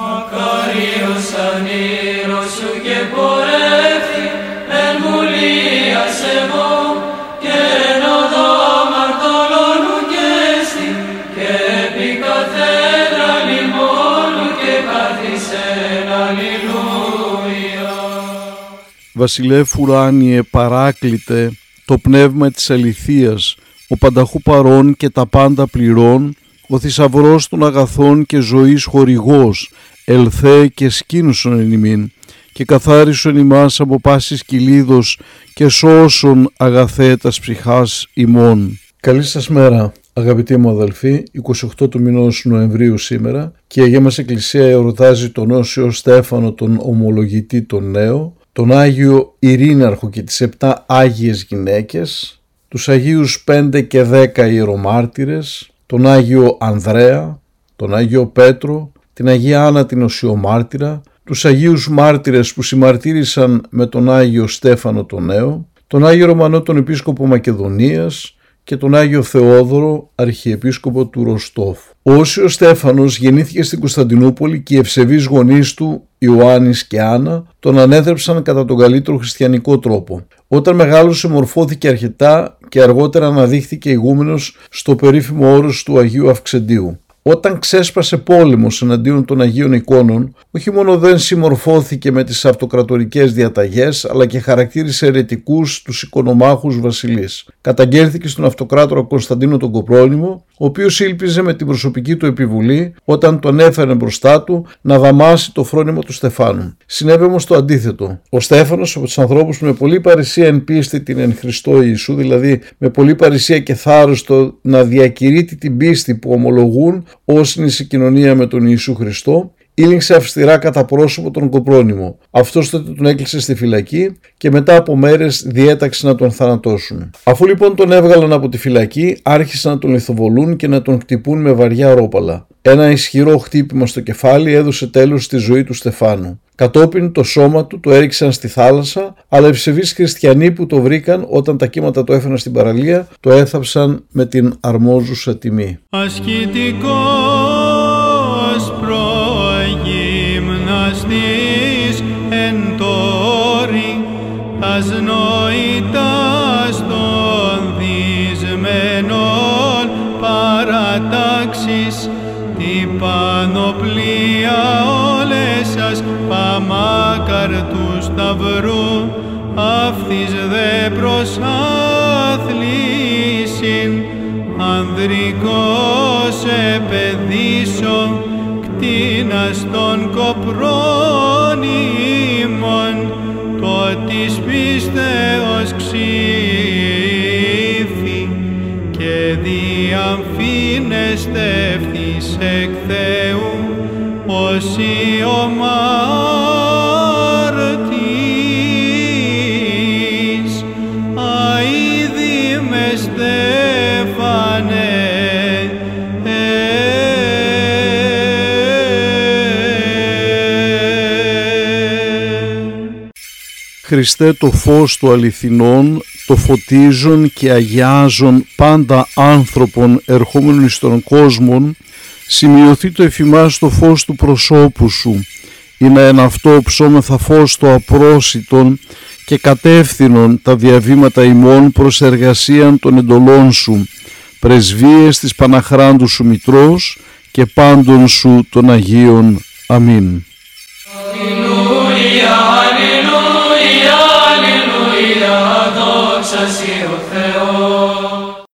Μακάριος ανήρος σου και πορεύτη εν βουλίας εγώ και εν οδό μαρτωλώνου και στη και επί καθένα λιμόνου και καθισεν αλληλούια. Βασιλεύ ουράνιε παράκλητε το πνεύμα της αληθείας, ο πανταχού παρών και τα πάντα πληρών, ο θησαυρός των αγαθών και ζωής χορηγός, ελθέ και σκήνουσον εν ημίν, και καθάρισον ημάς από πάσης κυλίδος και σώσον αγαθέτας ψυχάς ημών. Καλή σας μέρα αγαπητοί μου αδελφοί, 28 του μηνός Νοεμβρίου σήμερα και η Αγία μας Εκκλησία εορτάζει τον Όσιο Στέφανο τον ομολογητή τον νέο, τον Άγιο Ειρήναρχο και τις 7 Άγιες γυναίκες, τους Αγίους 5 και 10 ιερομάρτυρες, τον Άγιο Ανδρέα, τον Άγιο Πέτρο, την Αγία Άννα την Οσιομάρτυρα, τους Αγίους Μάρτυρες που συμμαρτύρησαν με τον Άγιο Στέφανο τον Νέο, τον Άγιο Ρωμανό τον Επίσκοπο Μακεδονίας και τον Άγιο Θεόδωρο Αρχιεπίσκοπο του Ροστόφ. Ο Όσιος Στέφανος γεννήθηκε στην Κωνσταντινούπολη και οι ευσεβείς γονείς του Ιωάννης και Άννα τον ανέδρεψαν κατά τον καλύτερο χριστιανικό τρόπο. Όταν μεγάλωσε μορφώθηκε αρκετά και αργότερα αναδείχθηκε ηγούμενος στο περίφημο όρος του Αγίου Αυξεντίου. Όταν ξέσπασε πόλεμος εναντίον των Αγίων εικόνων, όχι μόνο δεν συμμορφώθηκε με τις αυτοκρατορικές διαταγές, αλλά και χαρακτήρισε αιρετικούς τους οικονομάχους βασιλείς. Καταγγέλθηκε στον αυτοκράτορα Κωνσταντίνο τον Κοπρόνημο, ο οποίος ήλπιζε με την προσωπική του επιβουλή, όταν τον έφερε μπροστά του, να δαμάσει το φρόνημα του Στεφάνου. Συνέβη όμως το αντίθετο. Ο Στέφανος από τους ανθρώπους με πολύ παρησία εν πίστη την εν Χριστώ Ιησού, δηλαδή με πολύ παρησία και θάρρος το να διακηρύττει την πίστη που ομολογούν όσοι είναι σε κοινωνία με τον Ιησού Χριστό, ήλιξε αυστηρά κατά πρόσωπο τον Κοπρόνημο. Αυτός τότε τον έκλεισε στη φυλακή και μετά από μέρες διέταξε να τον θανατώσουν. Αφού λοιπόν τον έβγαλαν από τη φυλακή, άρχισαν να τον λιθοβολούν και να τον χτυπούν με βαριά ρόπαλα. Ένα ισχυρό χτύπημα στο κεφάλι έδωσε τέλος στη ζωή του Στεφάνου. Κατόπιν το σώμα του το έριξαν στη θάλασσα, αλλά ευσεβείς χριστιανοί που το βρήκαν όταν τα κύματα το έφεραν στην παραλία, το έθαψαν με την αρμόζουσα τιμή. Ασκητικός όλες σας παμάκαρ του σταυρού, αυτής δε προσάθλησιν, ανδρικός επεδίσω, κτίνας των κοπρόνιμων, το της πίστεως ξύφη και διαμφίνεστε ευθύς εκ Θεού, ως η ομάρτης, αηδη με Στέφανε, Χριστέ το φως του αληθινών, το φωτίζουν και αγιάζουν πάντα άνθρωπον ερχόμενων εις τον κόσμον, σημειωθεί το εφημάς το φως του προσώπου σου, είναι ένα αυτό ψώμεθα φως το απρόσιτον και κατεύθυνον τα διαβήματα ημών προς εργασίαν των εντολών σου, πρεσβείες της Παναχράντου σου Μητρός και πάντων σου των Αγίων. Αμήν. Αλληλούια, αλληλούια,